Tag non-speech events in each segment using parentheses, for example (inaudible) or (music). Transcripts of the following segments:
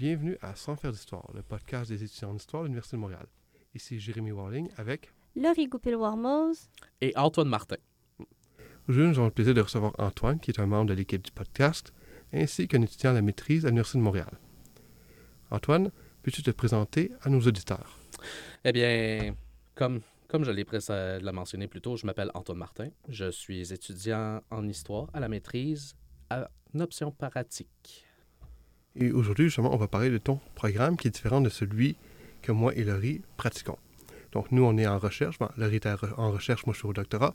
Bienvenue à Sans faire d'histoire, le podcast des étudiants d'histoire de l'Université de Montréal. Ici Jérémy Warling avec Laurie Goupil-Warmose et Antoine Martin. Aujourd'hui, nous avons le plaisir de recevoir Antoine, qui est un membre de l'équipe du podcast, ainsi qu'un étudiant à la maîtrise à l'Université de Montréal. Antoine, peux-tu te présenter à nos auditeurs? Eh bien, comme, comme je l'ai mentionné plus tôt, je m'appelle Antoine Martin. Je suis étudiant en histoire à la maîtrise à une option pratique. Et aujourd'hui, justement, on va parler de ton programme qui est différent de celui que moi et Laurie pratiquons. Donc, nous, on est en recherche. Bon, Laurie est en recherche, moi, je suis au doctorat.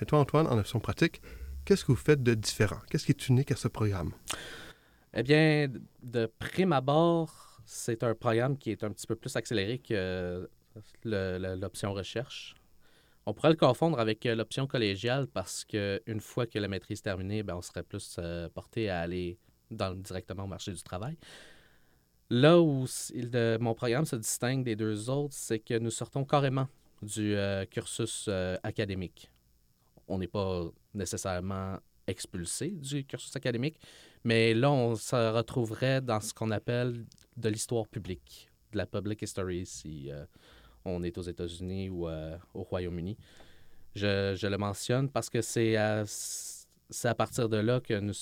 Mais toi, Antoine, en option pratique, qu'est-ce que vous faites de différent? Qu'est-ce qui est unique à ce programme? Eh bien, de prime abord, c'est un programme qui est un petit peu plus accéléré que l'option recherche. On pourrait le confondre avec l'option collégiale parce qu'une fois que la maîtrise est terminée, ben, on serait plus euh, porté à aller directement au marché du travail. Là où mon programme se distingue des deux autres, c'est que nous sortons carrément du euh, cursus euh, académique. On n'est pas nécessairement expulsé du cursus académique, mais là, on se retrouverait dans ce qu'on appelle de l'histoire publique, de la public history, si euh, on est aux États-Unis ou au Royaume-Uni. Je, je, le mentionne parce que c'est à, à, partir de là que nous,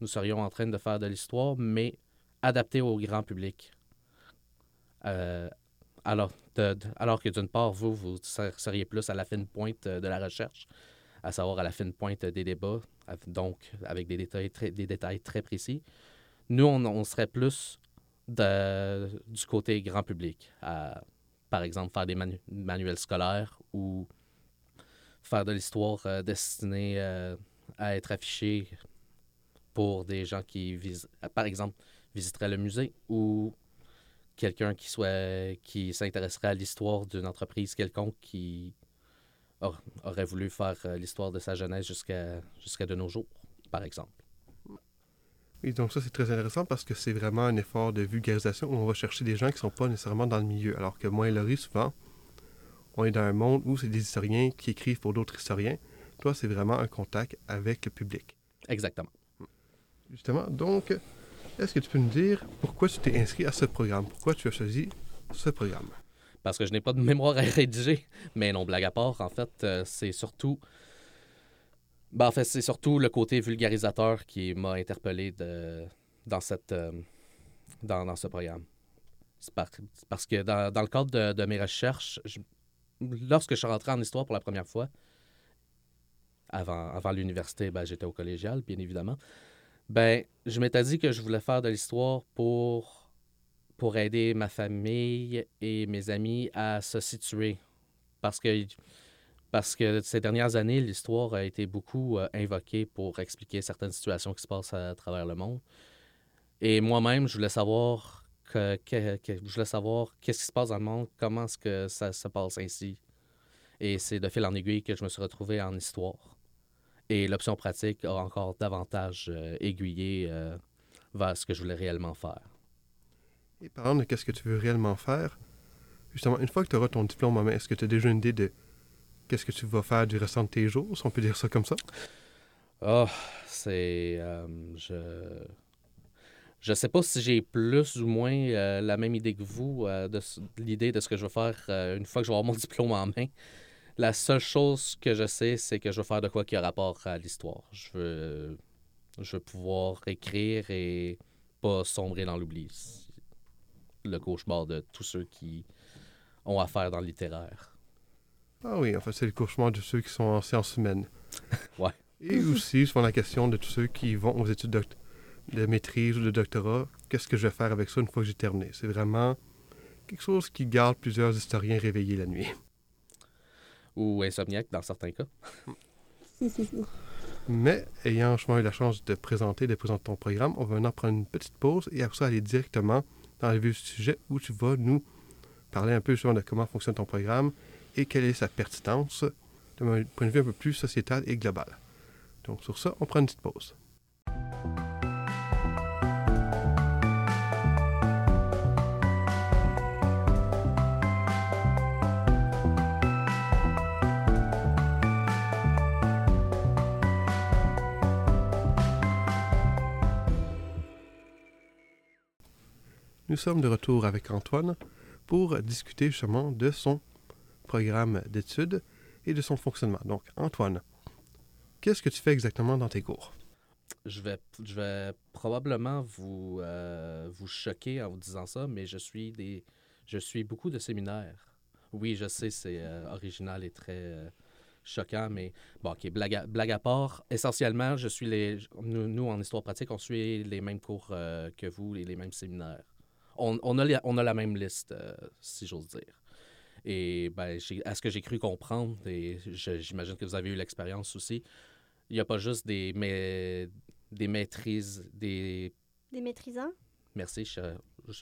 nous serions en train de faire de l'histoire, mais adaptée au grand public. Euh, alors, alors que d'une part, vous, vous seriez plus à la fine pointe euh, de la recherche, à savoir à la fine pointe des débats, donc avec des détails très, des détails très précis. Nous, on, serait plus de, du côté grand public, à, par exemple, faire des manuels scolaires ou faire de l'histoire euh, destinée à être affichée pour des gens qui, visent, par exemple, visiteraient le musée ou quelqu'un qui, soit, qui s'intéresserait à l'histoire d'une entreprise quelconque qui aurait voulu faire euh, l'histoire de sa jeunesse jusqu'à jusqu'à de nos jours, par exemple. Oui, donc ça, c'est très intéressant parce que c'est vraiment un effort de vulgarisation où on va chercher des gens qui ne sont pas nécessairement dans le milieu. Alors que moi et Laurie, souvent, on est dans un monde où c'est des historiens qui écrivent pour d'autres historiens. Toi, c'est vraiment un contact avec le public. Exactement. Justement, donc, est-ce que tu peux nous dire pourquoi tu t'es inscrit à ce programme? Pourquoi tu as choisi ce programme? Parce que je n'ai pas de mémoire à rédiger. Mais non, blague à part, en fait, euh, c'est surtout. Ben, en fait, c'est surtout le côté vulgarisateur qui m'a interpellé dans, cette, euh, dans, ce programme. parce que dans, le cadre de, de mes recherches, lorsque je suis rentré en histoire pour la première fois, avant, avant l'université, ben, j'étais au collégial, bien évidemment. Ben, je m'étais dit que je voulais faire de l'histoire pour, pour aider ma famille et mes amis à se situer. Parce que, parce que ces dernières années, l'histoire a été beaucoup euh, invoquée pour expliquer certaines situations qui se passent à, travers le monde. Et moi-même, je voulais savoir que, je voulais savoir qu'est-ce qui se passe dans le monde, comment est-ce que ça se passe ainsi. Et c'est de fil en aiguille que je me suis retrouvé en histoire. Et l'option pratique a encore davantage euh, aiguillé euh, vers ce que je voulais réellement faire. Et parlant de qu'est-ce que tu veux réellement faire, justement, une fois que tu auras ton diplôme est-ce que tu as déjà une idée de qu'est-ce que tu vas faire du restant de tes jours, si on peut dire ça comme ça? Oh, c'est. Euh, je. Je sais pas si j'ai plus ou moins la même idée que vous de, l'idée de ce que je vais faire une fois que je vais avoir mon (laughs) diplôme en main. La seule chose que je sais, c'est que je veux faire de quoi qui a rapport à l'histoire. Je veux, je veux pouvoir écrire et pas sombrer dans l'oubli. Le cauchemar de tous ceux qui ont affaire dans le littéraire. Ah oui, en fait, c'est le cauchemar de ceux qui sont en sciences humaines. (laughs) ouais. Et aussi, souvent la question de tous ceux qui vont aux études de, maîtrise ou de doctorat, qu'est-ce que je vais faire avec ça une fois que j'ai terminé? C'est vraiment quelque chose qui garde plusieurs historiens réveillés la nuit ou insomniaque dans certains cas. (laughs) Mais ayant eu la chance de présenter, de présenter ton programme, on va maintenant prendre une petite pause et après ça aller directement dans le vif du sujet où tu vas nous parler un peu sur de comment fonctionne ton programme et quelle est sa pertinence d'un point de vue un peu plus sociétal et global. Donc sur ça, on prend une petite pause. Nous sommes de retour avec Antoine pour discuter justement de son programme d'études et de son fonctionnement. Donc, Antoine, qu'est-ce que tu fais exactement dans tes cours? Je vais, je vais probablement vous, euh, choquer en vous disant ça, mais je suis, des, je suis beaucoup de séminaires. Oui, je sais, c'est euh, original et très euh, choquant, mais bon, OK, blague à, part. Essentiellement, je suis les, nous, en histoire pratique, on suit les mêmes cours que vous et les mêmes séminaires. On, on a, les- on a la même liste, euh, si j'ose dire. Et ben, à ce que j'ai cru comprendre, et j'imagine que vous avez eu l'expérience aussi, il n'y a pas juste des, mais, des maîtrises, des Des maîtrisants? Merci.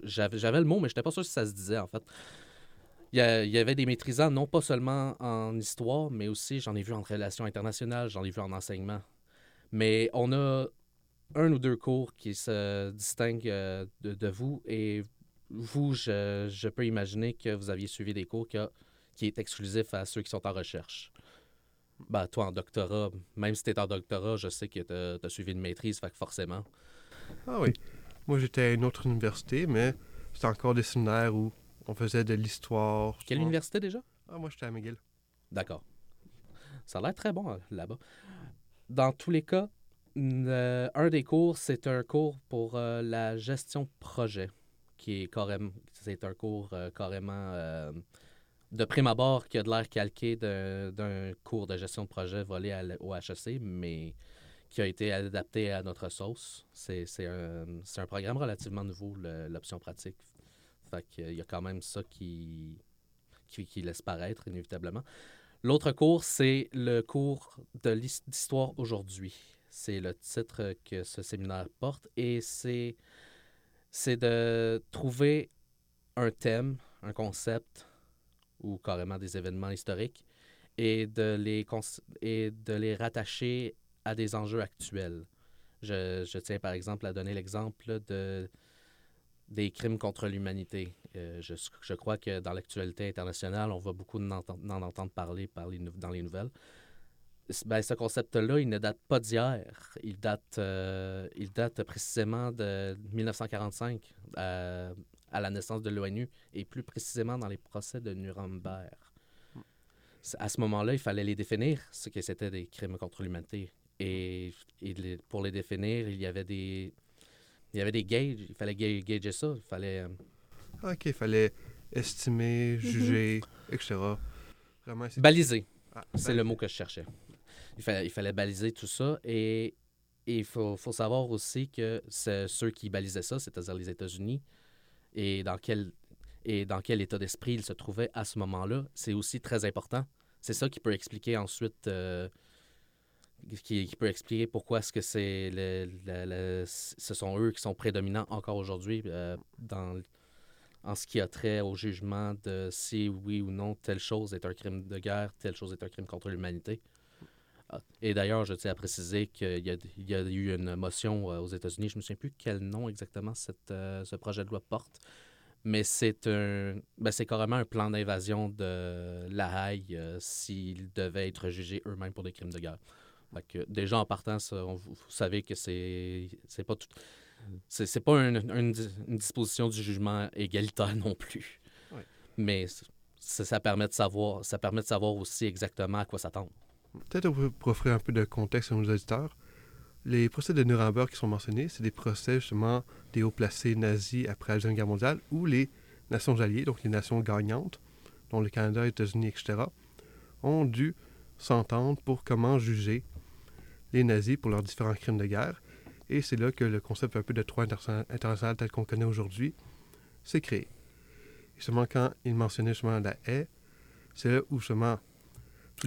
J'avais le mot, mais je n'étais pas sûr si ça se disait, en fait. Il y, a- il y avait des maîtrisants, non pas seulement en histoire, mais aussi, j'en ai vu en relations internationales, j'en ai vu en enseignement. Mais on a un ou deux cours qui se distinguent euh, de, de vous. Et vous, je, je peux imaginer que vous aviez suivi des cours qui est exclusif à ceux qui sont en recherche. Ben, toi, en doctorat, même si tu es en doctorat, je sais que tu as, suivi une maîtrise, fait que forcément. Ah oui. Moi, j'étais à une autre université, mais c'était encore des séminaires où on faisait de l'histoire. Quelle université déjà? Ah, moi, j'étais à McGill. D'accord. Ça a l'air très bon euh, là-bas. Dans tous les cas, le- un des cours, c'est un cours pour euh, la gestion projet, qui est carrément, c'est un cours euh, carrément euh, de prime abord qui a de l'air calqué d'un cours de gestion de projet volé à au HEC, mais qui a été adapté à notre sauce. C'est un, programme relativement nouveau, l'option pratique. Fait y a quand même ça qui, qui, laisse paraître, inévitablement. L'autre cours, c'est le cours de aujourd'hui. C'est le titre que ce séminaire porte et c'est de trouver un thème, un concept ou carrément des événements historiques et de les, rattacher à des enjeux actuels. Je, tiens par exemple à donner l'exemple de, des crimes contre l'humanité. Euh, je, crois que dans l'actualité internationale, on va beaucoup en entendre, en entendre parler dans les nouvelles. Ben, ce concept-là, il ne date pas d'hier. Il date, euh, il date précisément de 1945, euh, à la naissance de l'ONU, et plus précisément dans les procès de Nuremberg. À ce moment-là, il fallait les définir, ce que c'était des crimes contre l'humanité. Et, et les- pour les définir, il y avait des, il y avait des gages. Il fallait ga- gager ça. Il fallait. euh, OK, il fallait estimer, juger, etc. Vraiment. Baliser, Ah, c'est le mot que je cherchais. Il fallait, baliser tout ça et il faut, faut savoir aussi que ceux qui balisaient ça, c'est-à-dire les États-Unis, et dans quel, et dans quel état d'esprit ils se trouvaient à ce moment-là, c'est aussi très important. C'est ça qui peut expliquer ensuite, euh, qui, peut expliquer pourquoi est-ce que c'est ce sont eux qui sont prédominants encore aujourd'hui euh, dans en ce qui a trait au jugement de si oui ou non telle chose est un crime de guerre, telle chose est un crime contre l'humanité. Et d'ailleurs, je tiens à préciser qu'il y, a- il y a eu une motion euh, aux États-Unis, je ne me souviens plus quel nom exactement cette, euh, ce projet de loi porte, mais c'est un, ben, c'est carrément un plan d'invasion de la Haye euh, s'ils devaient être jugés eux-mêmes pour des crimes de guerre. Fait que, déjà en partant, ça, on- vous, savez que c'est c'est pas tout. C'est pas une, une di- une disposition du jugement égalitaire non plus. Ouais. Mais ça, ça permet de savoir, ça permet de savoir aussi exactement à quoi s'attendre. Peut-être pour- offrir un peu de contexte à nos auditeurs, les procès de Nuremberg qui sont mentionnés, c'est des procès justement des hauts placés nazis après la Deuxième Guerre mondiale où les nations alliées, donc les nations gagnantes, dont le Canada, les États-Unis, etc., ont dû s'entendre pour comment juger les nazis pour leurs différents crimes de guerre. Et c'est là que le concept un peu de droit interna- international tel qu'on connaît aujourd'hui s'est créé. Et justement, quand il mentionnait justement la haie, c'est là où justement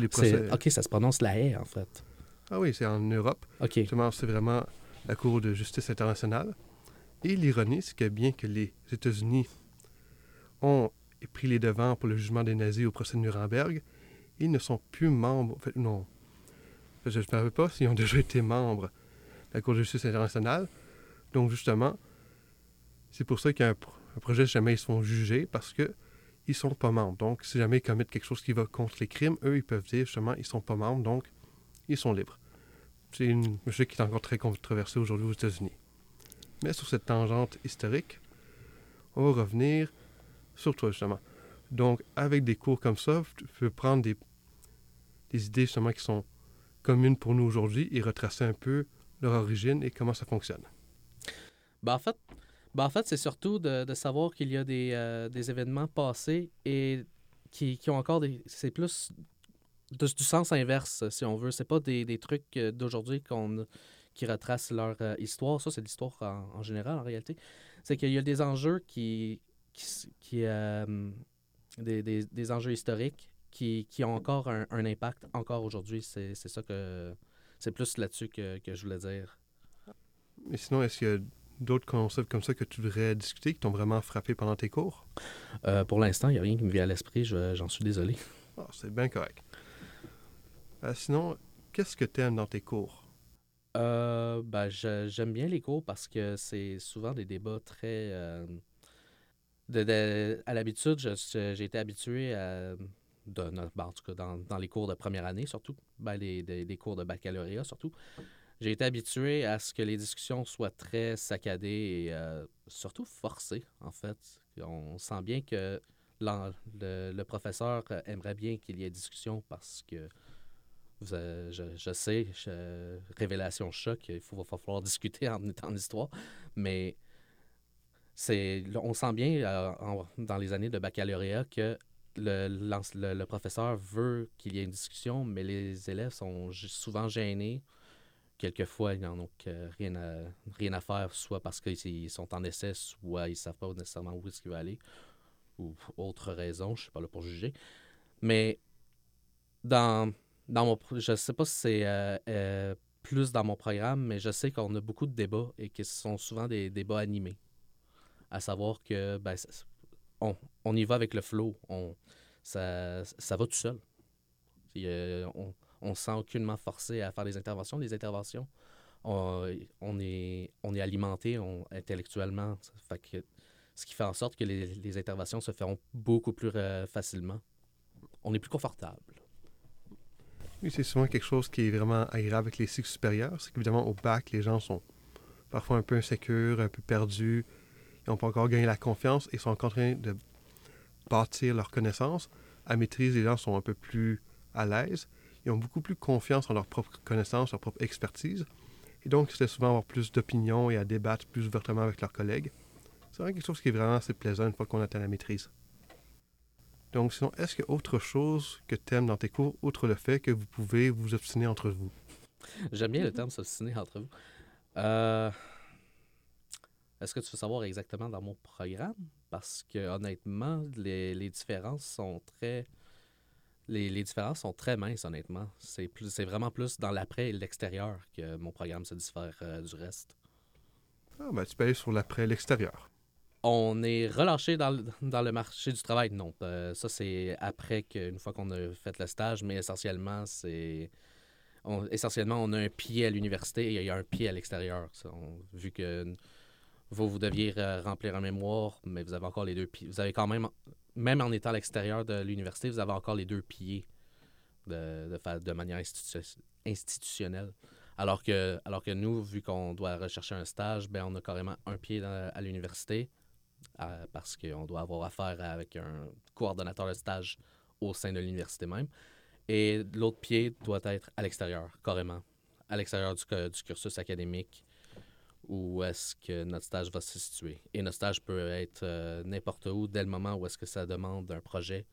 les procès... Ok, ça se prononce la haie, en fait. Ah oui, c'est en Europe. Ok. Justement, c'est vraiment la Cour de justice internationale. Et l'ironie, c'est que bien que les États-Unis ont pris les devants pour le jugement des nazis au procès de Nuremberg, ils ne sont plus membres. En fait, non. Je ne savais pas s'ils ont déjà (laughs) été membres de la Cour de justice internationale. Donc, justement, c'est pour ça qu'il y a un, pro- un projet, jamais ils se font juger, parce que ils sont pas membres. Donc, si jamais ils commettent quelque chose qui va contre les crimes, eux, ils peuvent dire, justement, ils sont pas membres, donc ils sont libres. C'est une sujet qui est encore très controversé aujourd'hui aux États-Unis. Mais sur cette tangente historique, on va revenir sur toi, justement. Donc, avec des cours comme ça, tu peux prendre des, des idées, justement, qui sont communes pour nous aujourd'hui et retracer un peu leur origine et comment ça fonctionne. Ben, en fait, ben, en fait c'est surtout de, de savoir qu'il y a des, euh, des événements passés et qui, qui ont encore des... C'est plus du sens inverse, si on veut. C'est pas des, des trucs euh, d'aujourd'hui qu'on qui retracent leur euh, histoire. Ça, c'est l'histoire en, en général, en réalité. C'est qu'il y a des enjeux qui... qui, qui, des, des, des enjeux historiques qui, qui ont encore un, impact encore aujourd'hui. C'est ça que... C'est plus là-dessus que, que je voulais dire. Mais sinon, est-ce qu'il y a d'autres concepts comme ça que tu voudrais discuter, qui t'ont vraiment frappé pendant tes cours? Euh, pour l'instant, il n'y a rien qui me vient à l'esprit. je- J'en suis désolé. Ah, c'est bien correct. Euh, sinon, qu'est-ce que tu aimes dans tes cours? Euh, ben, j'aime bien les cours parce que c'est souvent des débats très. euh, de, de- à l'habitude, j'ai été habitué à. De, ben, en tout cas, dans, dans les cours de première année, surtout. Ben, les, des- cours de baccalauréat, surtout. J'ai été habitué à ce que les discussions soient très saccadées et euh, surtout forcées, en fait. On sent bien que le, professeur aimerait bien qu'il y ait discussion parce que vous, euh, je, sais, révélation choc, il faut, va falloir (laughs) discuter en étant en histoire, mais c'est, on sent bien euh, en- dans les années de baccalauréat que le, professeur veut qu'il y ait une discussion, mais les élèves sont souvent gênés. Quelquefois, ils n'en ont rien à, rien à faire, soit parce qu'ils sont en essai, soit ils ne savent pas nécessairement où est-ce qu'il va aller, ou autre raison, je ne suis pas là pour juger. Mais dans, dans mon, je sais pas si c'est euh, euh, plus dans mon programme, mais je sais qu'on a beaucoup de débats et que ce sont souvent des débats animés. À savoir que ben, on, on y va avec le flow, on, ça, ça va tout seul. On se sent aucunement forcé à faire des interventions. Interventions, on, est, alimenté intellectuellement. Que- ce qui fait en sorte que les, interventions se feront beaucoup plus euh, facilement. On est plus confortable. Oui, c'est souvent quelque chose qui est vraiment agréable avec les cycles supérieurs. C'est qu'évidemment, au bac, les gens sont parfois un peu insécures, un peu perdus. Ils n'ont pas encore gagné la confiance et sont encore en train de bâtir leur connaissance. À maîtrise, les gens sont un peu plus à l'aise. Ils ont beaucoup plus confiance en leur propre connaissance, leur propre expertise. Et donc, c'est souvent avoir plus d'opinions et à débattre plus ouvertement avec leurs collègues. C'est vraiment quelque chose qui est vraiment assez plaisant une fois qu'on atteint la maîtrise. Donc, sinon, est-ce qu'il y a autre chose que tu aimes dans tes cours, outre le fait que vous pouvez vous obstiner entre vous? J'aime bien le terme s'obstiner entre vous. Euh, Est-ce que tu veux savoir exactement dans mon programme? Parce que honnêtement, les, les différences sont très. Les, les différences sont très minces, honnêtement. C'est plus c'est vraiment plus dans l'après et l'extérieur que mon programme se diffère euh, du reste. Ah, ben, tu peux aller sur l'après l'extérieur. On est relâché dans le, dans le marché du travail, non. Euh, ça, c'est après qu'une fois qu'on a fait le stage, mais essentiellement, c'est. on- essentiellement, on a un pied à l'université et il y a un pied à l'extérieur. Vu que vous, vous deviez euh, remplir un mémoire, mais vous avez encore les deux pieds. Vous avez quand même, même en étant à l'extérieur de l'université, vous avez encore les deux pieds de, de, manière institu- institutionnelle. Alors que, nous, vu qu'on doit rechercher un stage, ben, on a carrément un pied à l'université euh, parce qu'on doit avoir affaire avec un coordonnateur de stage au sein de l'université même. Et l'autre pied doit être à l'extérieur, carrément, à l'extérieur du, du cursus académique où est-ce que notre stage va se situer. Et notre stage peut être euh, n'importe où dès le moment où est-ce que ça demande un projet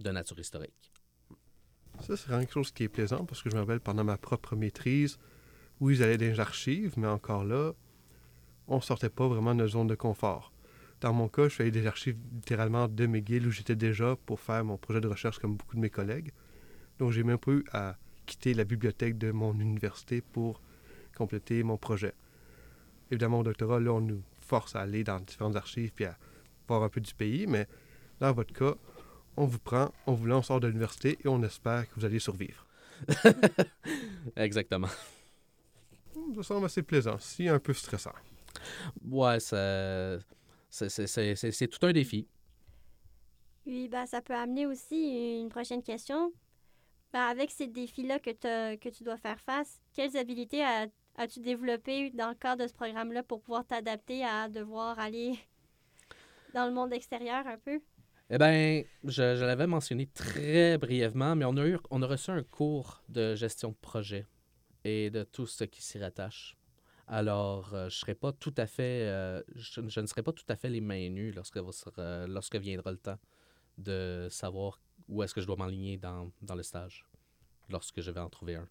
de nature historique. Ça, c'est quelque chose qui est plaisant parce que je me rappelle pendant ma propre maîtrise, oui, ils allaient dans les archives, mais encore là, on sortait pas vraiment de notre zone de confort. Dans mon cas, je allé des archives littéralement de McGill où j'étais déjà pour faire mon projet de recherche comme beaucoup de mes collègues. Donc, j'ai même pas eu à quitter la bibliothèque de mon université pour compléter mon projet. Évidemment, au doctorat, là, on nous force à aller dans différentes archives puis à voir un peu du pays, mais dans votre cas, on vous prend, on vous lance hors de l'université et on espère que vous allez survivre. (laughs) Exactement. Ça semble assez plaisant, si un peu stressant. Ouais, ça, c'est, tout un défi. Oui, ben, ça peut amener aussi une prochaine question. Ben, avec ces défis-là que, que tu dois faire face, quelles habilités as-tu développées dans le cadre de ce programme-là pour pouvoir t'adapter à devoir aller dans le monde extérieur un peu? Eh bien, je, l'avais mentionné très brièvement, mais on a, eu, on a reçu un cours de gestion de projet et de tout ce qui s'y rattache. Alors, euh, je serai pas tout à fait, euh, je, ne serai pas tout à fait les mains nues lorsque, lorsque viendra le temps de savoir où est-ce que je dois m'enligner dans, dans le stage, lorsque je vais en trouver un.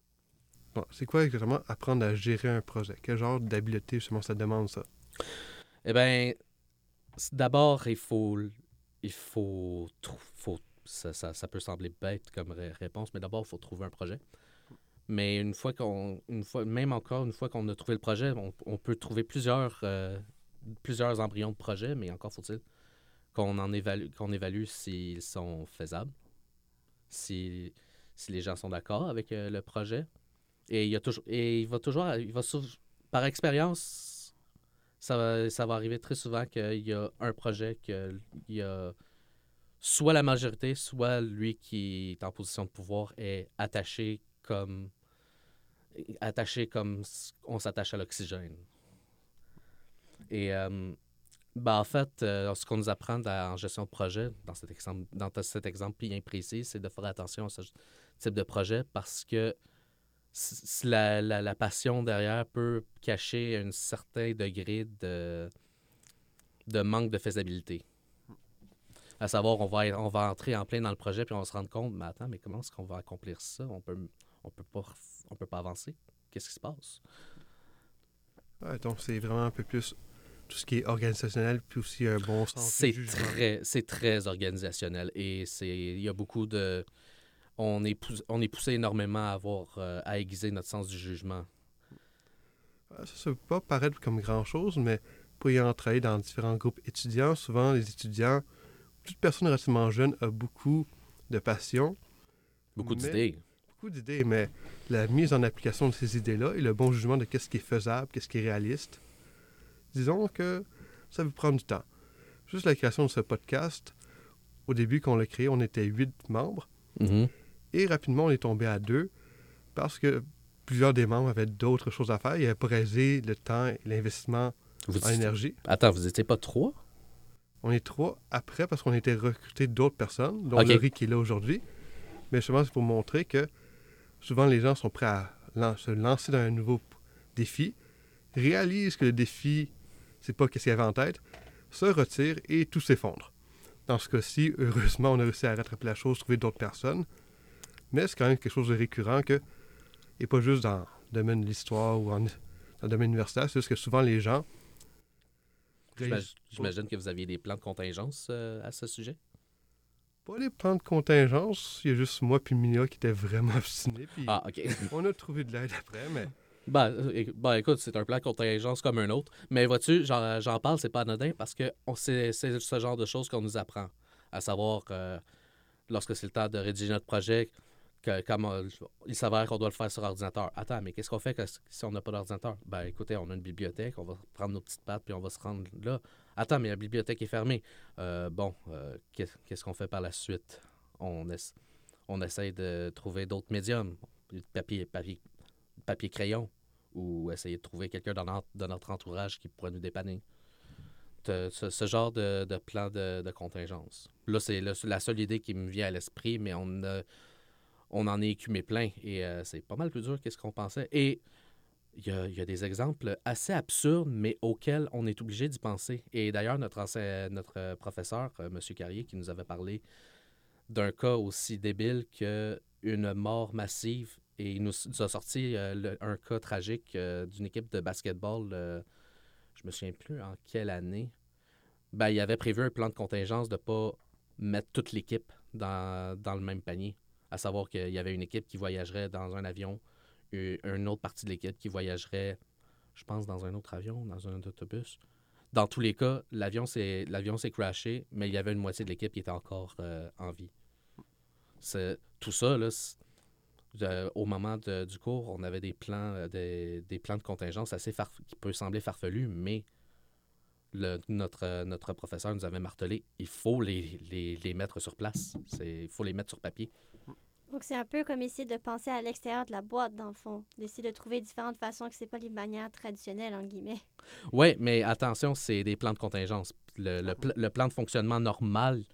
Bon, c'est quoi exactement apprendre à gérer un projet? Quel genre d'habileté, justement, ça demande, ça? Eh bien, d'abord, il faut, il faut, faut ça, ça, ça peut sembler bête comme ré- réponse, mais d'abord, il faut trouver un projet. Mais une fois qu'on, même encore une fois qu'on a trouvé le projet, on, on peut trouver plusieurs, euh, plusieurs embryons de projet, mais encore faut-il qu'on en évalue, qu'on évalue s'ils sont faisables, si, si les gens sont d'accord avec euh, le projet. Et il a toujours, et il va toujours, il va par expérience, ça va, ça va arriver très souvent qu'il y a un projet qu'il y a soit la majorité, soit lui qui est en position de pouvoir est attaché comme attaché comme on s'attache à l'oxygène. Et euh, ben, en fait, euh, ce qu'on nous apprend en gestion de projet, dans cet exemple, dans cet exemple bien précis, c'est de faire attention à ce type de projet parce que la, la- la passion derrière peut cacher un certain degré de, de manque de faisabilité. À savoir, on va, on va entrer en plein dans le projet puis on va se rendre compte, mais attends, mais comment est-ce qu'on va accomplir ça? On peut, on peut pas, on peut pas avancer. Qu'est-ce qui se passe? Ouais, donc, c'est vraiment un peu plus tout ce qui est organisationnel, puis aussi un bon sens C'est très, c'est très organisationnel et c'est, il y a beaucoup de, on est, poussé, on est poussé énormément à avoir, euh, à aiguiser notre sens du jugement. Ah, Ça, ça peut pas paraître comme grand-chose, mais pour y avoir travaillé dans différents groupes étudiants, souvent, les étudiants, toute personne relativement jeune a beaucoup de passion, Beaucoup d'idées. beaucoup d'idées, mais la mise en application de ces idées-là et le bon jugement de qu'est-ce qui est faisable, qu'est-ce qui est réaliste, disons que ça peut prendre du temps. Juste la création de ce podcast, au début, quand on l'a créé, on était huit membres, Mhm. Et rapidement, on est tombé à deux, parce que plusieurs des membres avaient d'autres choses à faire. Ils avaient pas réalisé le temps et l'investissement en énergie. Attends, vous étiez pas trois? On est trois après parce qu'on a été recruté d'autres personnes, dont Ok. Laurie qui est là aujourd'hui. Mais justement, c'est pour montrer que souvent les gens sont prêts à lan- se lancer dans un nouveau défi, réalisent que le défi, c'est pas ce qu'il avait en tête, se retirent et tout s'effondre. Dans ce cas-ci, heureusement, on a réussi à rattraper la chose, trouver d'autres personnes. Mais c'est quand même quelque chose de récurrent que, et pas juste dans le domaine de l'histoire ou en- dans le domaine universitaire, c'est juste que souvent les gens. J'imagine que vous aviez des plans de contingence euh, à ce sujet? Pas les plans de contingence, il y a juste moi puis Mia qui étaient vraiment (laughs) obstinés. Puis Ah, OK. (laughs) on a trouvé de l'aide après, mais Ben, euh, ben, écoute, c'est un plan de contingence comme un autre. Mais vois-tu, j'en j'en parle, c'est pas anodin parce que c'est ce genre de choses qu'on nous apprend. À savoir, euh, lorsque c'est le temps de rédiger notre projet, que, comme euh, il s'avère qu'on doit le faire sur ordinateur. Attends, mais qu'est-ce qu'on fait que- si on n'a pas d'ordinateur? Ben écoutez, on a une bibliothèque, on va prendre nos petites pattes puis on va se rendre là. Attends, mais la bibliothèque est fermée. Euh, bon, euh, qu'est- qu'est-ce qu'on fait par la suite? On, essa- on essaye de trouver d'autres médiums, papier, papier, papier crayon ou essayer de trouver quelqu'un dans notre, de notre entourage qui pourrait nous dépanner. Ce, genre de, plan de, de contingence. Là, c'est la seule idée qui me vient à l'esprit, mais on, a- on en a écumé plein et euh, c'est pas mal plus dur que ce qu'on pensait. Et il y a, des exemples assez absurdes, mais auxquels on est obligé d'y penser. Et d'ailleurs, notre, notre euh, professeur, euh, M. Carrier, qui nous avait parlé d'un cas aussi débile qu'une mort massive, et il nous, a sorti un cas tragique d'une équipe de basketball, je me souviens plus en quelle année. Ben, il avait prévu un plan de contingence de ne pas mettre toute l'équipe dans le même panier. À savoir qu'il y avait une équipe qui voyagerait dans un avion, une autre partie de l'équipe qui voyagerait, je pense, dans un autre avion, dans un autobus. Dans tous les cas, l'avion s'est crashé, mais il y avait une moitié de l'équipe qui était encore euh, en vie. Tout ça, là, au moment du cours, on avait des plans, euh, des, plans de contingence assez farf- qui peut sembler farfelus, mais notre, euh, notre professeur nous avait martelé, il faut les, les, les mettre sur place. Il faut les mettre sur papier. Donc, c'est un peu comme essayer de penser à l'extérieur de la boîte, dans le fond. D'essayer de trouver différentes façons que c'est pas les manières traditionnelles, en guillemets. Oui, mais attention, c'est des plans de contingence. le, le pl- le plan de fonctionnement normal,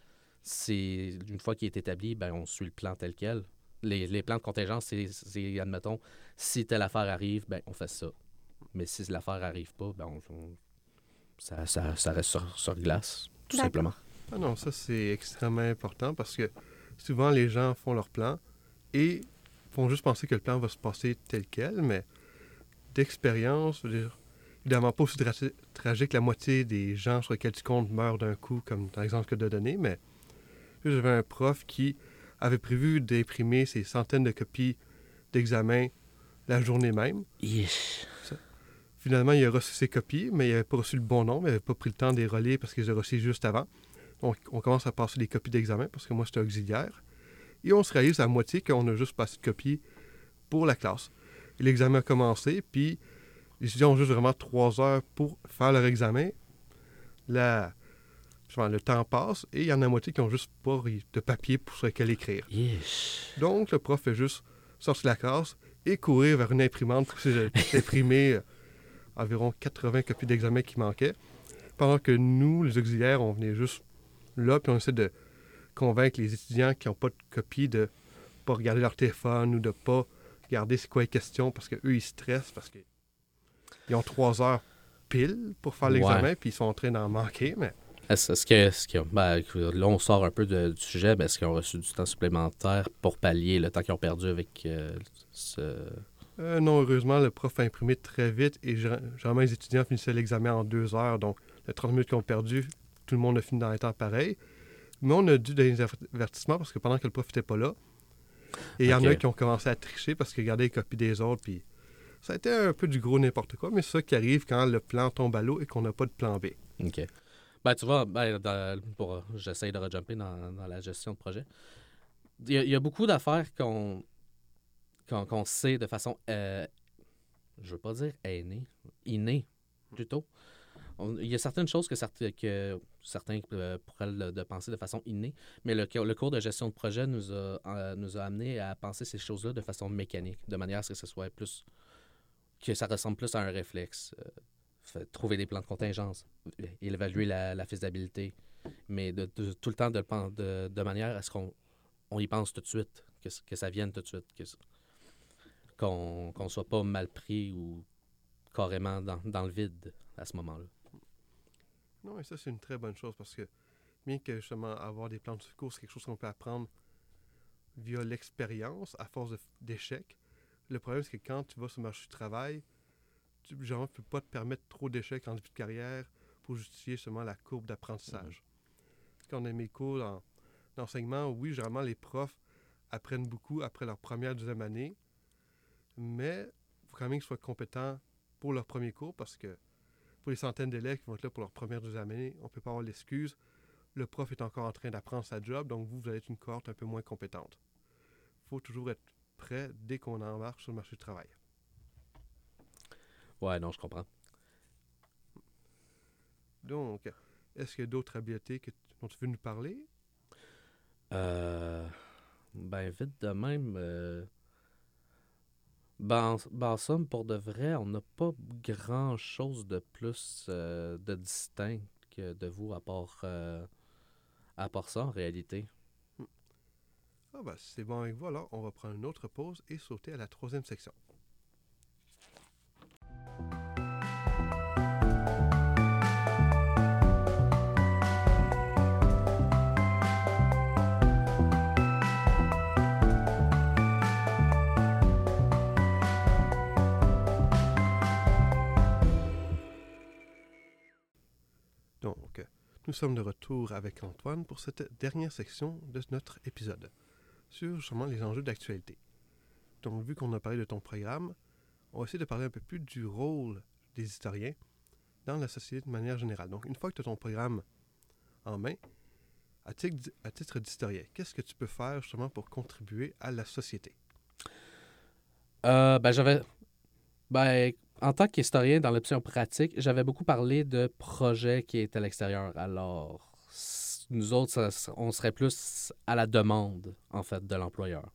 c'est une fois qu'il est établi, ben, on suit le plan tel quel. Les, les plans de contingence, c'est, admettons, si telle affaire arrive, ben, on fait ça. Mais si l'affaire arrive pas, ben, on, on- ça, ça, ça reste sur, sur glace, tout simplement. Ah non, ça c'est extrêmement important parce que souvent les gens font leur plan et font juste penser que le plan va se passer tel quel, mais d'expérience, évidemment pas aussi tragique la moitié des gens sur lesquels tu comptes meurent d'un coup, comme dans l'exemple que tu as donné, mais j'avais un prof qui avait prévu d'imprimer ses centaines de copies d'examen la journée même. Yeesh. Finalement, il a reçu ses copies, mais il n'avait pas reçu le bon nombre. Il n'avait pas pris le temps de les relayer parce qu'il les a reçus juste avant. On commence à passer des copies d'examen parce que moi, j'étais auxiliaire. Et on se réalise à moitié qu'on a juste passé de copies pour la classe. L'examen a commencé, puis les étudiants ont juste vraiment trois heures pour faire leur examen. La... le temps passe et il y en a moitié qui n'ont juste pas de papier pour sur lequel écrire. Donc, le prof fait juste sortir de la classe et courir vers une imprimante pour essayer d'imprimer euh, environ 80 copies d'examen qui manquaient. Pendant que nous, les auxiliaires, on venait juste là, puis on essaie de convaincre les étudiants qui n'ont pas de copie de pas regarder leur téléphone ou de pas regarder c'est quoi les questions parce qu'eux, ils stressent parce qu'ils ont trois heures pile pour faire l'examen, puis ils sont en train d'en manquer, mais Est-ce, que, est-ce que- ben, là, on sort un peu de- du sujet, mais est-ce qu'ils ont reçu du temps supplémentaire pour pallier le temps qu'ils ont perdu avec euh, ce... Euh, non, heureusement, le prof a imprimé très vite et gé- généralement, les étudiants finissaient l'examen en deux heures. Donc, les 30 minutes qu'ils ont perdu, tout le monde a fini dans les temps pareils. Mais on a dû donner des aver- avertissements parce que pendant que le prof n'était pas là, et il y en a qui ont commencé à tricher parce qu'ils regardaient les copies des autres. Puis ça a été un peu du gros n'importe quoi, mais c'est ça qui arrive quand le plan tombe à l'eau et qu'on n'a pas de plan B. OK. Ben, tu vois, ben, pour, j'essaye de rejumper dans, dans la gestion de projet. Il y a, il y a beaucoup d'affaires qu'on, qu'on, qu'on sait de façon, euh, je veux pas dire innée, innée plutôt. Il y a certaines choses que, certains- que certains euh, pourraient de penser de façon innée, mais le, le cours de gestion de projet nous a, euh, nous a amené à penser ces choses-là de façon mécanique, de manière à ce que ce soit plus, que ça ressemble plus à un réflexe. Euh, trouver des plans de contingence, évaluer la, faisabilité, mais de, tout le temps de, de, manière à ce qu'on on y pense tout de suite, que, que ça vienne tout de suite, qu'on ne soit pas mal pris ou carrément dans, dans le vide à ce moment-là. Non, et ça, c'est une très bonne chose parce que bien que justement avoir des plans de secours, c'est quelque chose qu'on peut apprendre via l'expérience à force d'échecs. Le problème, c'est que quand tu vas sur le marché du travail, tu ne peux pas te permettre trop d'échecs en début de carrière pour justifier seulement la courbe d'apprentissage. Quand on a mes cours en- d'enseignement, oui, généralement, les profs apprennent beaucoup après leur première, deuxième année, mais il faut quand même qu'ils soient compétents pour leur premier cours parce que pour les centaines d'élèves qui vont être là pour leur première, deuxième année, on ne peut pas avoir l'excuse. Le prof est encore en train d'apprendre sa job, donc vous, vous allez être une cohorte un peu moins compétente. Il faut toujours être prêt dès qu'on embarque sur le marché du travail. Ouais, non, je comprends. Donc, est-ce qu'il y a d'autres habiletés que, dont tu veux nous parler? Euh, ben, vite de même. euh, ben, en- ben, en somme, pour de vrai, on n'a pas grand-chose de plus euh, de distinct que de vous, à part, euh, à part ça, en réalité. Ah ben, c'est bon avec vous, alors on va prendre une autre pause et sauter à la troisième section. Donc, nous sommes de retour avec Antoine pour cette dernière section de notre épisode sur justement les enjeux d'actualité. Donc, vu qu'on a parlé de ton programme, on va essayer de parler un peu plus du rôle des historiens dans la société de manière générale. Donc, une fois que tu as ton programme en main, à titre, d'historien, qu'est-ce que tu peux faire justement pour contribuer à la société? Euh, ben, j'avais. Ben, en tant qu'historien dans l'option pratique, j'avais beaucoup parlé de projets qui étaient à l'extérieur. Alors, nous autres, on serait plus à la demande, en fait, de l'employeur.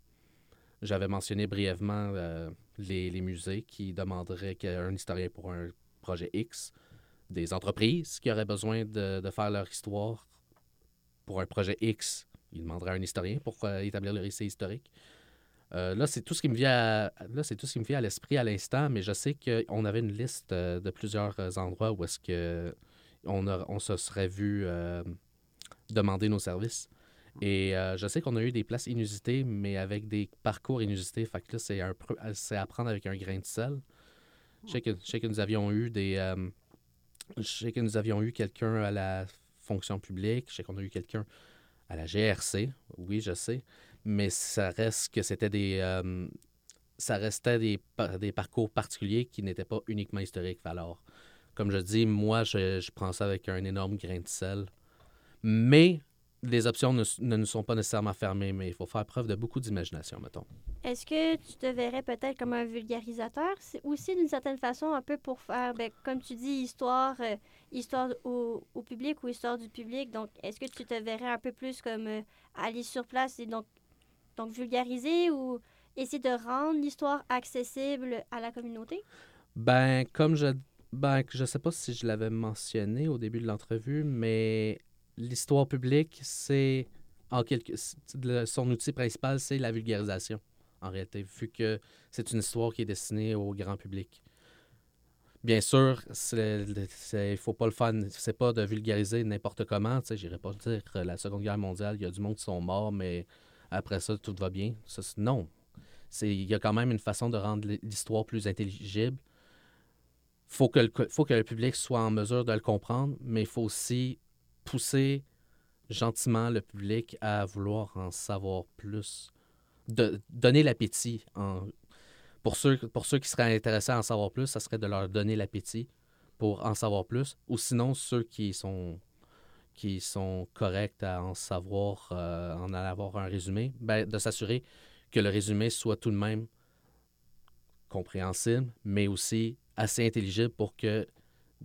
J'avais mentionné brièvement euh, les, musées qui demanderaient qu'un historien pour un projet X. des entreprises qui auraient besoin de, faire leur histoire pour un projet X. Ils demanderaient un historien pour euh, établir le récit historique. Euh, là, c'est tout ce qui me vient à, là, c'est tout ce qui me vient à l'esprit à l'instant, mais je sais qu'on avait une liste euh, de plusieurs euh, endroits où est-ce que on, a- on se serait vu euh, demander nos services. Et euh, je sais qu'on a eu des places inusitées, mais avec des parcours inusités. Fait que là, c'est, un, c'est à prendre avec un grain de sel. Je sais que, je sais que nous avions eu des. je sais que nous avions eu quelqu'un à la fonction publique. Je sais qu'on a eu quelqu'un à la GRC. Oui, je sais mais ça reste que c'était des euh, ça restait des, des parcours particuliers qui n'étaient pas uniquement historiques. Alors, comme je dis, moi, je, je prends ça avec un énorme grain de sel. Mais les options ne, ne nous sont pas nécessairement fermées, mais il faut faire preuve de beaucoup d'imagination, mettons. Est-ce que tu te verrais peut-être comme un vulgarisateur? Aussi d'une certaine façon un peu pour faire, ben, comme tu dis, histoire, euh, histoire au, au public ou histoire du public. Donc, est-ce que tu te verrais un peu plus comme euh, aller sur place et donc, donc vulgariser ou essayer de rendre l'histoire accessible à la communauté? Ben, comme je ben, je sais pas si je l'avais mentionné au début de l'entrevue, mais l'histoire publique, c'est en quelque son outil principal, c'est la vulgarisation, en réalité, vu que c'est une histoire qui est destinée au grand public. Bien sûr, il faut pas le faire, c'est pas de vulgariser n'importe comment, sais, j'irais pas dire euh, la Seconde Guerre mondiale, il y a du monde qui sont morts, mais après ça, tout va bien. Non. Il y a quand même une façon de rendre l'histoire plus intelligible faut que, le, faut que le public soit en mesure de le comprendre, mais il faut aussi pousser gentiment le public à vouloir en savoir plus. De, donner l'appétit. Pour, ceux, pour ceux qui seraient intéressés à en savoir plus, ça serait de leur donner l'appétit pour en savoir plus. Ou sinon, ceux qui sont, qui sont corrects à en savoir, euh, en avoir un résumé, ben, de s'assurer que le résumé soit tout de même compréhensible, mais aussi assez intelligible pour que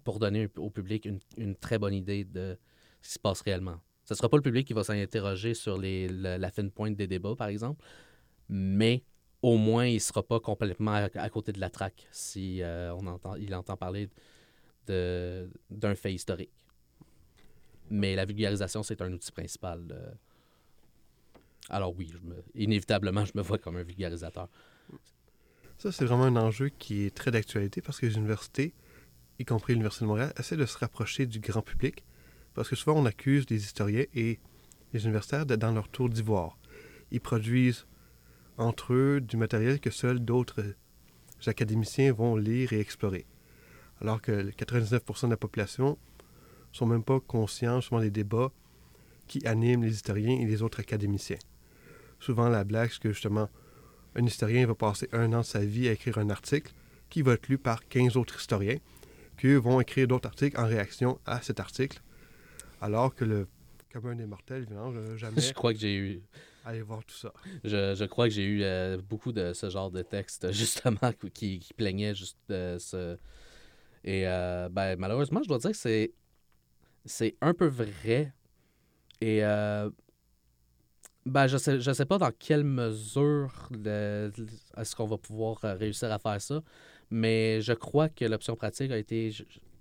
pour donner au public une, très bonne idée de ce qui se passe réellement. Ce ne sera pas le public qui va s'interroger sur les, la, la fine pointe des débats, par exemple, mais au moins il ne sera pas complètement à, côté de la traque si euh, on entend, il entend parler d'un fait historique. Mais la vulgarisation, c'est un outil principal. euh. Alors oui, inévitablement, je me vois comme un vulgarisateur. Ça, c'est vraiment un enjeu qui est très d'actualité parce que les universités, y compris l'Université de Montréal, essaient de se rapprocher du grand public parce que souvent on accuse les historiens et les universitaires d'être dans leur tour d'ivoire. Ils produisent entre eux du matériel que seuls d'autres académiciens vont lire et explorer. Alors que le 99% de la population sont même pas conscients justement des débats qui animent les historiens et les autres académiciens. Souvent la blague, c'est que justement un historien va passer un an de sa vie à écrire un article qui va être lu par 15 autres historiens qui eux, vont écrire d'autres articles en réaction à cet article, alors que le commun des mortels, évidemment, jamais (laughs) Je crois que j'ai eu aller voir tout ça. Je, je crois que j'ai eu euh, beaucoup de ce genre de textes, (laughs) justement, qui, qui plaignaient juste de ce. Et euh, ben, malheureusement, je dois dire que c'est, c'est un peu vrai. Et euh, ben, je sais, je sais pas dans quelle mesure est-ce qu'on va pouvoir euh, réussir à faire ça, mais je crois que l'option pratique a été,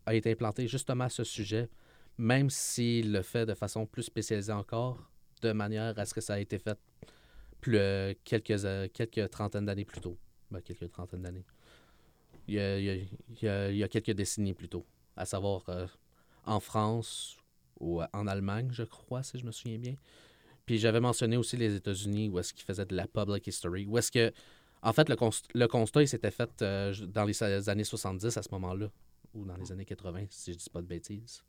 a été implantée justement à ce sujet, même s'il le fait de façon plus spécialisée encore, de manière à ce que ça a été fait plus, euh, quelques, euh, quelques trentaines d'années plus tôt. Ben, quelques trentaines d'années. Il y, a, il, il il y a quelques décennies plus tôt. À savoir euh, en France ou en Allemagne, je crois, si je me souviens bien. Puis j'avais mentionné aussi les États-Unis où est-ce qu'ils faisaient de la public history. Où est-ce que. En fait, le, const- le constat, il s'était fait euh, dans les années 70 à ce moment-là. Ou dans les années 80, si je dis pas de bêtises.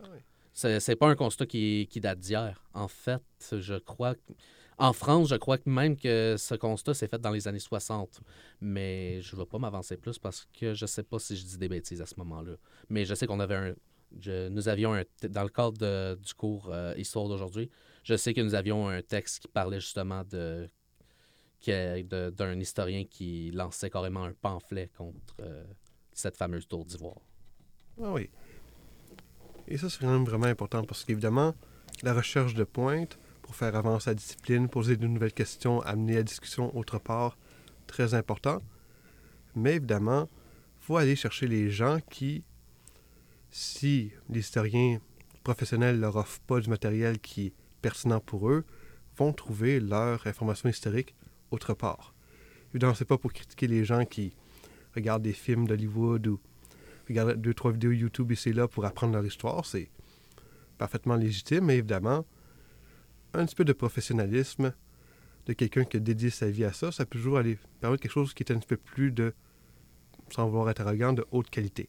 Ah oui. C'est c'est pas un constat qui, qui date d'hier. En fait, je crois que- En France, je crois que même que ce constat s'est fait dans les années 60. Mais je ne vais pas m'avancer plus parce que je sais pas si je dis des bêtises à ce moment-là. Mais je sais qu'on avait un. nous avions un. Dans le cadre de- du cours euh, Histoire d'aujourd'hui, je sais que nous avions un texte qui parlait justement de- d'un historien qui lançait carrément un pamphlet contre euh, cette fameuse tour d'ivoire. Ah oui. Et ça, c'est quand même vraiment important parce qu'évidemment, la recherche de pointe pour faire avancer la discipline, poser de nouvelles questions, amener la discussion autre part, très important. Mais évidemment, il faut aller chercher les gens qui si les historiens professionnels ne leur offrent pas du matériel qui est pertinent pour eux, vont trouver leur information historique autre part. Évidemment, c'est pas pour critiquer les gens qui regardent des films d'Hollywood ou regardent deux, trois vidéos YouTube ici et là pour apprendre leur histoire. C'est parfaitement légitime, mais évidemment, un petit peu de professionnalisme de quelqu'un qui a dédié sa vie à ça, ça peut toujours aller permettre quelque chose qui est un petit peu plus de, sans vouloir être arrogant, de haute qualité.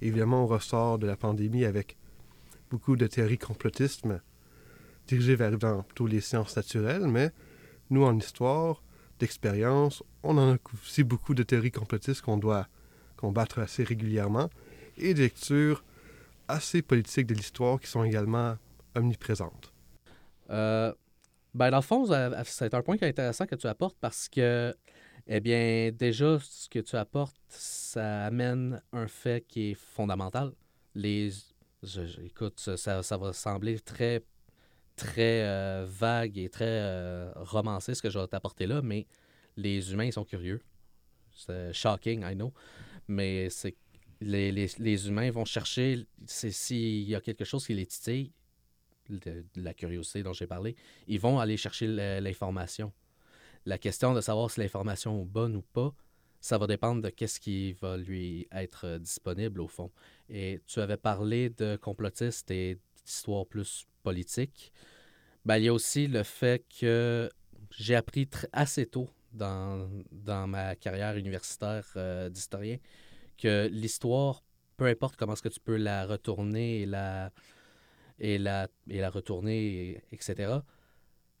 Évidemment, on ressort de la pandémie avec beaucoup de théories complotisme dirigées vers dans, les sciences naturelles, mais nous, en histoire, d'expérience, on en a aussi beaucoup de théories complotistes qu'on doit combattre assez régulièrement et des lectures assez politiques de l'histoire qui sont également omniprésentes. Euh, ben, dans le fond, c'est un point qui est intéressant que tu apportes parce que, eh bien, déjà, ce que tu apportes, ça amène un fait qui est fondamental. Les, écoute, ça, ça, va sembler très, très euh, vague et très euh, romancé ce que je vais t'apporter là, mais les humains, ils sont curieux. C'est shocking, I know. Mais c'est les, les, les, humains vont chercher, s'il y a quelque chose qui les titille, de, la curiosité dont j'ai parlé, ils vont aller chercher l'information. La question de savoir si l'information est bonne ou pas, ça va dépendre de qu'est-ce qui va lui être euh, disponible au fond. Et tu avais parlé de complotistes et d'histoire plus politique. Ben, il y a aussi le fait que j'ai appris assez tôt dans, dans ma carrière universitaire euh, d'historien que l'histoire, peu importe comment est-ce que tu peux la retourner et la, et la, et la retourner, etc.,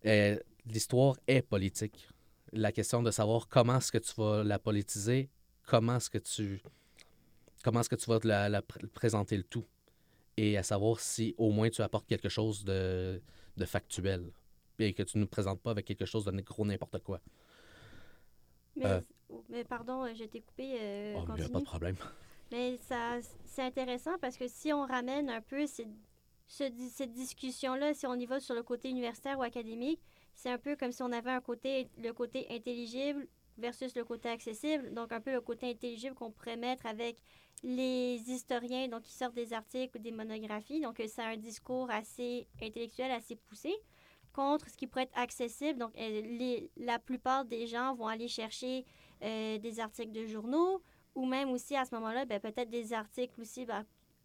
euh, l'histoire est politique. La question de savoir comment est-ce que tu vas la politiser, comment est-ce que tu comment est-ce que tu vas la, présenter le tout et à savoir si au moins tu apportes quelque chose de, de factuel et que tu ne nous présentes pas avec quelque chose de gros n'importe quoi. Mais, euh. mais pardon, euh, je t'ai coupé. Euh, oh, pas de problème. Mais ça, c'est intéressant parce que si on ramène un peu cette, discussion-là, si on y va sur le côté universitaire ou académique, c'est un peu comme si on avait un côté, le côté intelligible versus le côté accessible. Donc, un peu le côté intelligible qu'on pourrait mettre avec les historiens, donc qui sortent des articles ou des monographies. Donc, c'est un discours assez intellectuel, assez poussé contre ce qui pourrait être accessible. Donc, euh, la plupart des gens vont aller chercher euh, des articles de journaux ou même aussi à ce moment-là, ben, peut-être des articles aussi ben,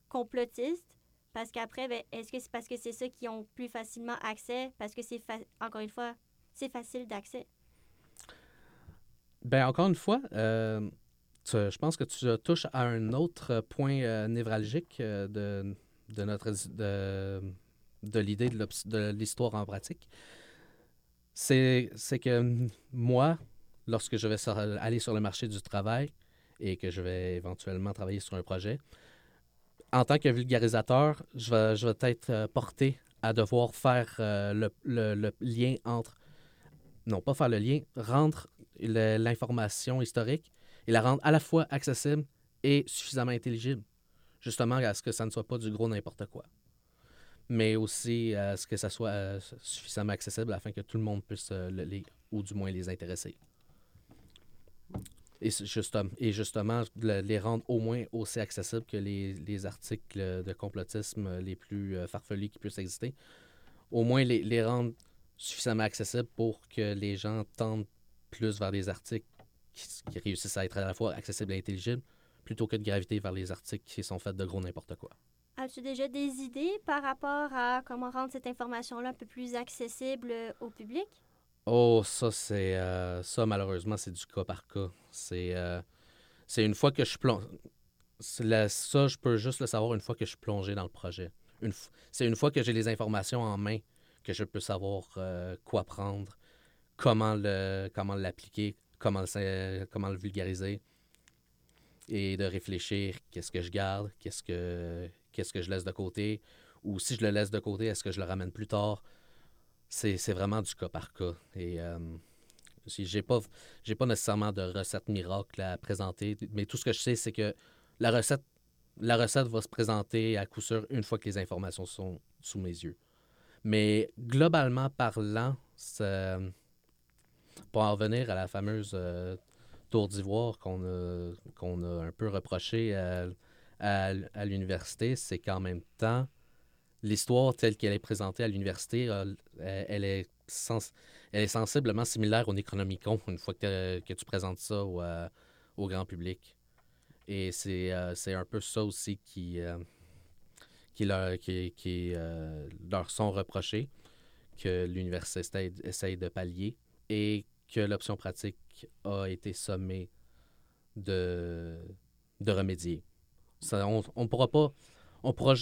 complotistes. Parce qu'après, ben, est-ce que c'est parce que c'est ceux qui ont plus facilement accès? Parce que c'est, encore une fois, c'est facile d'accès. Ben encore une fois, euh, je pense que tu touches à un autre point névralgique de, de, notre, de, de l'idée de l'histoire en pratique, c'est que moi, lorsque je vais aller sur le marché du travail et que je vais éventuellement travailler sur un projet, en tant que vulgarisateur, je vais, je vais être euh, porté à devoir faire euh, le, lien entre, non pas faire le lien, rendre l'information historique et la rendre à la fois accessible et suffisamment intelligible, justement à ce que ça ne soit pas du gros n'importe quoi mais aussi à ce que ça soit euh, suffisamment accessible afin que tout le monde puisse le lire, ou du moins les intéresser. Et, justement, et justement, les rendre au moins aussi accessibles que les, les articles de complotisme les plus euh, farfelus qui puissent exister. Au moins les, les rendre suffisamment accessibles pour que les gens tendent plus vers des articles qui, qui, réussissent à être à la fois accessibles et intelligibles, plutôt que de graviter vers les articles qui sont faits de gros n'importe quoi. As-tu déjà des idées par rapport à comment rendre cette information-là un peu plus accessible au public? Oh, ça, c'est. Euh, ça, malheureusement, c'est du cas par cas. C'est. Euh, une fois que je plonge. Ça, je peux juste le savoir une fois que je suis plongé dans le projet. Une c'est une fois que j'ai les informations en main que je peux savoir euh, quoi prendre, comment le comment l'appliquer, comment le, comment le vulgariser et de réfléchir qu'est-ce que je garde, qu'est-ce que qu'est-ce que je laisse de côté, ou si je le laisse de côté, est-ce que je le ramène plus tard? C'est vraiment du cas par cas. Et euh, j'ai pas, pas nécessairement de recette miracle à présenter, mais tout ce que je sais, c'est que la recette, la recette va se présenter à coup sûr une fois que les informations sont sous mes yeux. Mais globalement parlant, pour en revenir à la fameuse euh, tour d'ivoire qu'on a, qu'on a un peu reproché à à, à l'université, c'est qu'en même temps, l'histoire telle qu'elle est présentée à l'université, euh, elle, elle est sens- elle est sensiblement similaire au Necronomicon une fois que, que tu présentes ça au, euh, grand public. Et c'est euh, un peu ça aussi qui, euh, qui, leur, qui, euh, leur sont reprochés, que l'université essaye de pallier, et que l'option pratique a été sommée de, de remédier. Ça, on ne pourra pas. On pourra,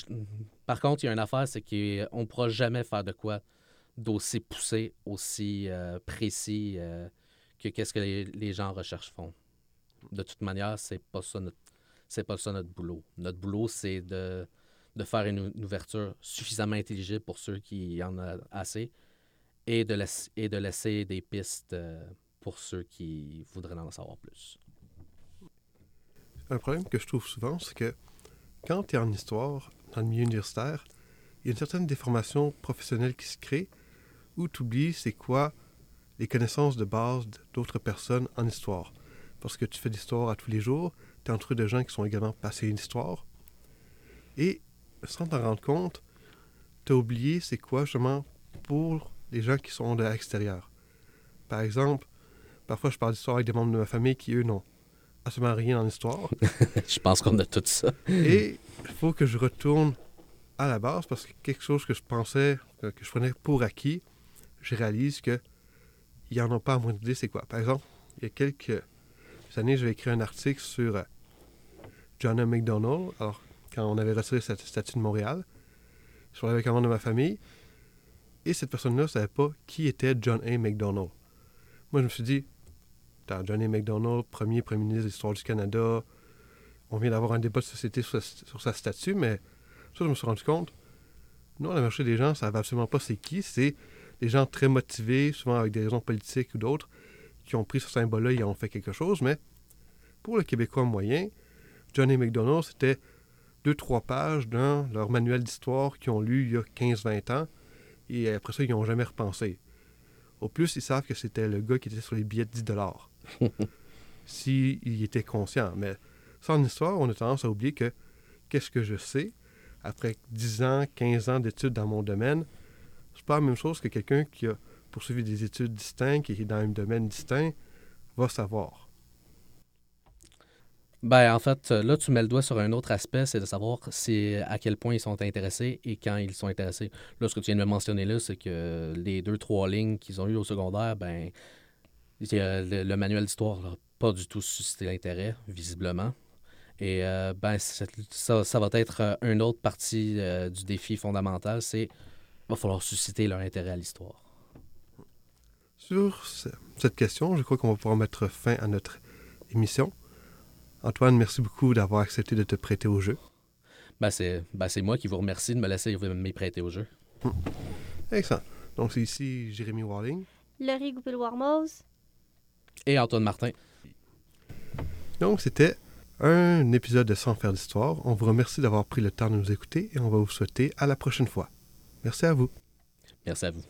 par contre, il y a une affaire, c'est qu'on ne pourra jamais faire de quoi d'aussi poussé, aussi euh, précis euh, que qu'est-ce que les, les gens en recherche font. De toute manière, c'est pas ça notre c'est pas ça notre boulot. Notre boulot, c'est de, de faire une, une ouverture suffisamment intelligible pour ceux qui en ont assez et de, laisser, et de laisser des pistes euh, pour ceux qui voudraient en savoir plus. Un problème que je trouve souvent, c'est que quand tu es en histoire, dans le milieu universitaire, il y a une certaine déformation professionnelle qui se crée où tu oublies c'est quoi les connaissances de base d'autres personnes en histoire. Parce que tu fais de l'histoire à tous les jours, tu es entouré de gens qui sont également passionnés d'histoire. Et sans t'en rendre compte, tu as oublié c'est quoi justement pour les gens qui sont de l'extérieur. Par exemple, parfois je parle d'histoire avec des membres de ma famille qui, eux, n'ont absolument rien en histoire. (laughs) Je pense qu'on a tout ça. Et il faut que je retourne à la base parce que quelque chose que je pensais, que, je prenais pour acquis, je réalise que il n'y en a pas à moins d'idée c'est quoi? Par exemple, il y a quelques années, j'avais écrit un article sur euh, John M. McDonald, alors quand on avait retiré cette statue de Montréal. Avec un membre de ma famille et cette personne-là ne savait pas qui était John A. McDonald. Moi, je me suis dit, Attends, John A. McDonald, premier premier ministre de l'histoire du Canada, on vient d'avoir un débat de société sur sa, statue, mais ça, je me suis rendu compte. Non, la majorité des gens ne savent absolument pas c'est qui. C'est des gens très motivés, souvent avec des raisons politiques ou d'autres, qui ont pris ce symbole-là et ont fait quelque chose. Mais pour le Québécois moyen, John A. McDonald, c'était deux, trois pages dans leur manuel d'histoire qu'ils ont lu il y a 15-20 ans. Et après ça, ils n'ont jamais repensé. Au plus, ils savent que c'était le gars qui était sur les billets de 10 (laughs) S'il était conscient. Mais en histoire, on a tendance à oublier que qu'est-ce que je sais après 10 ans, 15 ans d'études dans mon domaine, c'est pas la même chose que quelqu'un qui a poursuivi des études distinctes, qui est dans un domaine distinct, va savoir. Ben, en fait, là, tu mets le doigt sur un autre aspect, c'est de savoir si, à quel point ils sont intéressés et quand ils sont intéressés. Là, ce que tu viens de me mentionner là, c'est que les deux, trois lignes qu'ils ont eues au secondaire, ben, le, le manuel d'histoire n'a pas du tout suscité l'intérêt, visiblement. Et euh, ben, ça, ça va être euh, une autre partie euh, du défi fondamental, c'est va falloir susciter leur intérêt à l'histoire. Sur ce- cette question, je crois qu'on va pouvoir mettre fin à notre émission. Antoine, merci beaucoup d'avoir accepté de te prêter au jeu. Ben, c'est ben, c'est moi qui vous remercie de me laisser m'y prêter au jeu. Excellent. Donc, c'est ici Jérémy Walling. Laurie Goupil-Warmose. Et Antoine Martin. Donc, c'était un épisode de Sans faire d'histoire. On vous remercie d'avoir pris le temps de nous écouter et on va vous souhaiter à la prochaine fois. Merci à vous. Merci à vous.